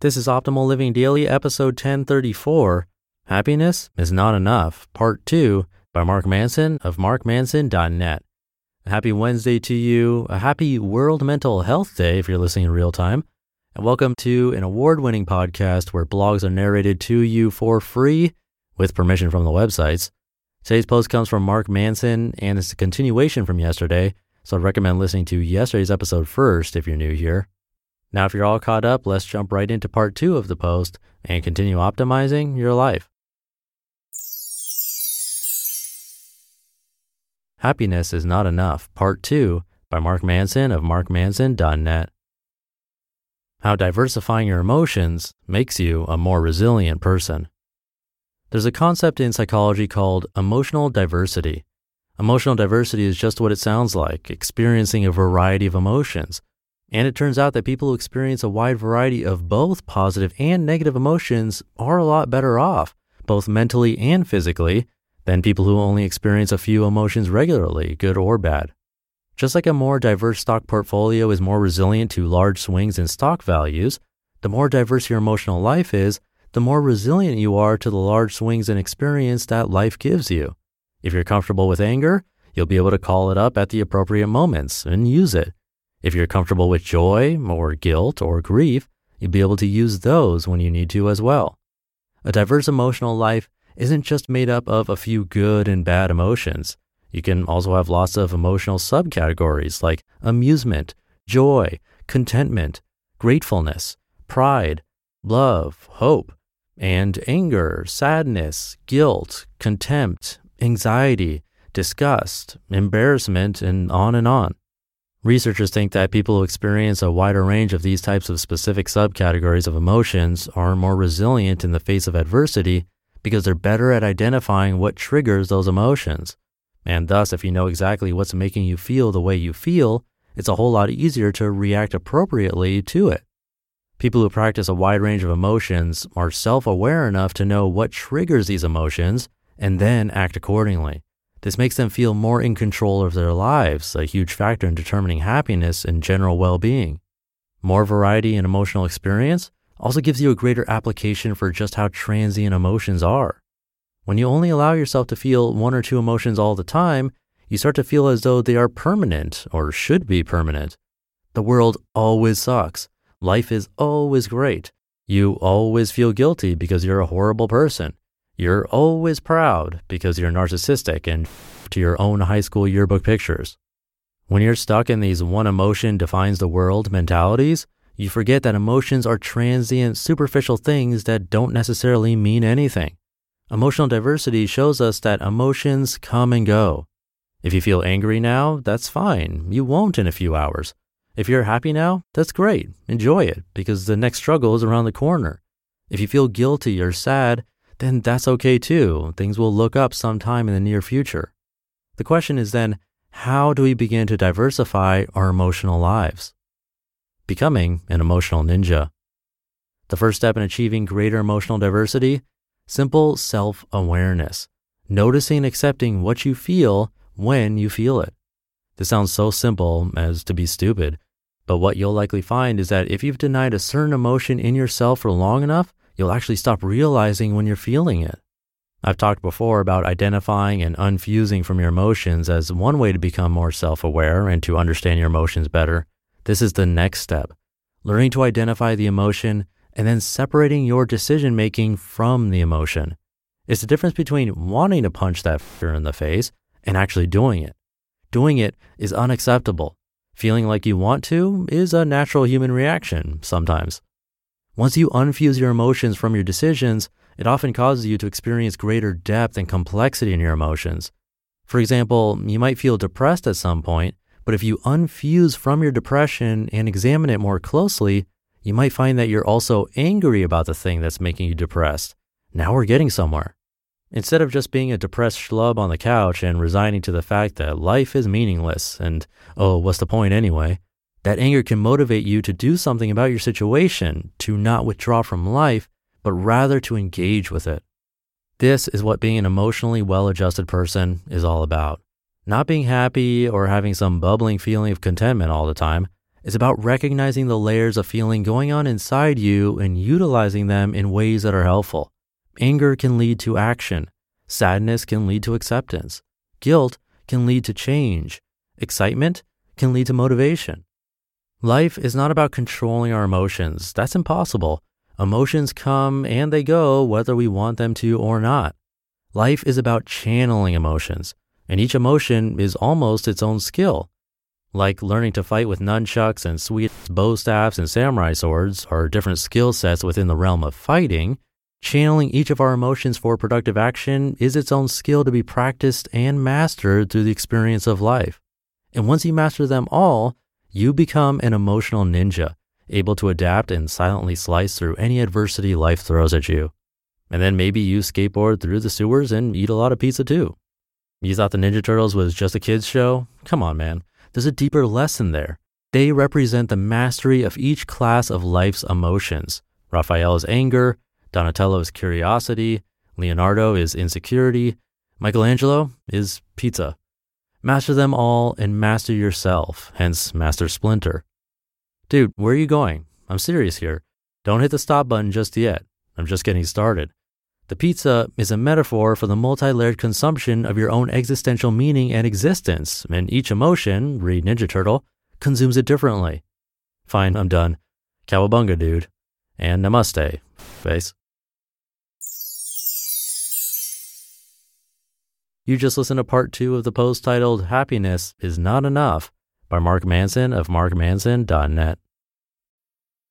This is Optimal Living Daily, episode 1034 Happiness is Not Enough, part 2 by Mark Manson of markmanson.net. A happy Wednesday to you. A happy World Mental Health Day if you're listening in real time. And welcome to an award winning podcast where blogs are narrated to you for free with permission from the websites. Today's post comes from Mark Manson and it's a continuation from yesterday, so I'd recommend listening to yesterday's episode first if you're new here. Now, if you're all caught up, let's jump right into part two of the post and continue optimizing your life. Happiness is Not Enough, Part 2 by Mark Manson of markmanson.net. How diversifying your emotions makes you a more resilient person. There's a concept in psychology called emotional diversity. Emotional diversity is just what it sounds like, experiencing a variety of emotions. And it turns out that people who experience a wide variety of both positive and negative emotions are a lot better off, both mentally and physically, than people who only experience a few emotions regularly, good or bad. Just like a more diverse stock portfolio is more resilient to large swings in stock values, the more diverse your emotional life is, the more resilient you are to the large swings in experience that life gives you. If you're comfortable with anger, you'll be able to call it up at the appropriate moments and use it. If you're comfortable with joy or guilt or grief, you'll be able to use those when you need to as well. A diverse emotional life isn't just made up of a few good and bad emotions. You can also have lots of emotional subcategories like amusement, joy, contentment, gratefulness, pride, love, hope, and anger, sadness, guilt, contempt, anxiety, disgust, embarrassment, and on and on. Researchers think that people who experience a wider range of these types of specific subcategories of emotions are more resilient in the face of adversity because they're better at identifying what triggers those emotions. And thus, if you know exactly what's making you feel the way you feel, it's a whole lot easier to react appropriately to it. People who practice a wide range of emotions are self aware enough to know what triggers these emotions and then act accordingly. This makes them feel more in control of their lives, a huge factor in determining happiness and general well being. More variety in emotional experience also gives you a greater application for just how transient emotions are. When you only allow yourself to feel one or two emotions all the time, you start to feel as though they are permanent or should be permanent. The world always sucks. Life is always great. You always feel guilty because you're a horrible person. You're always proud because you're narcissistic and to your own high school yearbook pictures. When you're stuck in these one emotion defines the world mentalities, you forget that emotions are transient, superficial things that don't necessarily mean anything. Emotional diversity shows us that emotions come and go. If you feel angry now, that's fine. You won't in a few hours. If you're happy now, that's great. Enjoy it because the next struggle is around the corner. If you feel guilty or sad, then that's okay too. Things will look up sometime in the near future. The question is then, how do we begin to diversify our emotional lives? Becoming an emotional ninja. The first step in achieving greater emotional diversity? Simple self awareness. Noticing and accepting what you feel when you feel it. This sounds so simple as to be stupid, but what you'll likely find is that if you've denied a certain emotion in yourself for long enough, you'll actually stop realizing when you're feeling it. I've talked before about identifying and unfusing from your emotions as one way to become more self aware and to understand your emotions better. This is the next step learning to identify the emotion and then separating your decision making from the emotion. It's the difference between wanting to punch that fear in the face and actually doing it. Doing it is unacceptable. Feeling like you want to is a natural human reaction sometimes. Once you unfuse your emotions from your decisions, it often causes you to experience greater depth and complexity in your emotions. For example, you might feel depressed at some point, but if you unfuse from your depression and examine it more closely, you might find that you're also angry about the thing that's making you depressed. Now we're getting somewhere. Instead of just being a depressed schlub on the couch and resigning to the fact that life is meaningless and, oh, what's the point anyway? That anger can motivate you to do something about your situation, to not withdraw from life, but rather to engage with it. This is what being an emotionally well adjusted person is all about. Not being happy or having some bubbling feeling of contentment all the time. is about recognizing the layers of feeling going on inside you and utilizing them in ways that are helpful. Anger can lead to action. Sadness can lead to acceptance. Guilt can lead to change. Excitement can lead to motivation. Life is not about controlling our emotions. That's impossible. Emotions come and they go whether we want them to or not. Life is about channeling emotions, and each emotion is almost its own skill. Like learning to fight with nunchucks and sweet bow staffs and samurai swords are different skill sets within the realm of fighting, Channeling each of our emotions for productive action is its own skill to be practiced and mastered through the experience of life. And once you master them all, you become an emotional ninja, able to adapt and silently slice through any adversity life throws at you. And then maybe you skateboard through the sewers and eat a lot of pizza too. You thought the Ninja Turtles was just a kid's show? Come on, man. There's a deeper lesson there. They represent the mastery of each class of life's emotions. Raphael is anger, Donatello is curiosity. Leonardo is insecurity. Michelangelo is pizza. Master them all and master yourself, hence Master Splinter. Dude, where are you going? I'm serious here. Don't hit the stop button just yet. I'm just getting started. The pizza is a metaphor for the multi layered consumption of your own existential meaning and existence, and each emotion, read Ninja Turtle, consumes it differently. Fine, I'm done. Cowabunga, dude. And namaste, face. You just listened to part two of the post titled Happiness is Not Enough by Mark Manson of markmanson.net.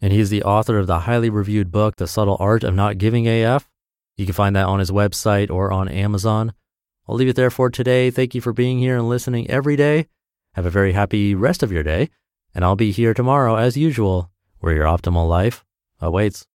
and he's the author of the highly reviewed book, The Subtle Art of Not Giving AF. You can find that on his website or on Amazon. I'll leave it there for today. Thank you for being here and listening every day. Have a very happy rest of your day, and I'll be here tomorrow as usual, where your optimal life awaits.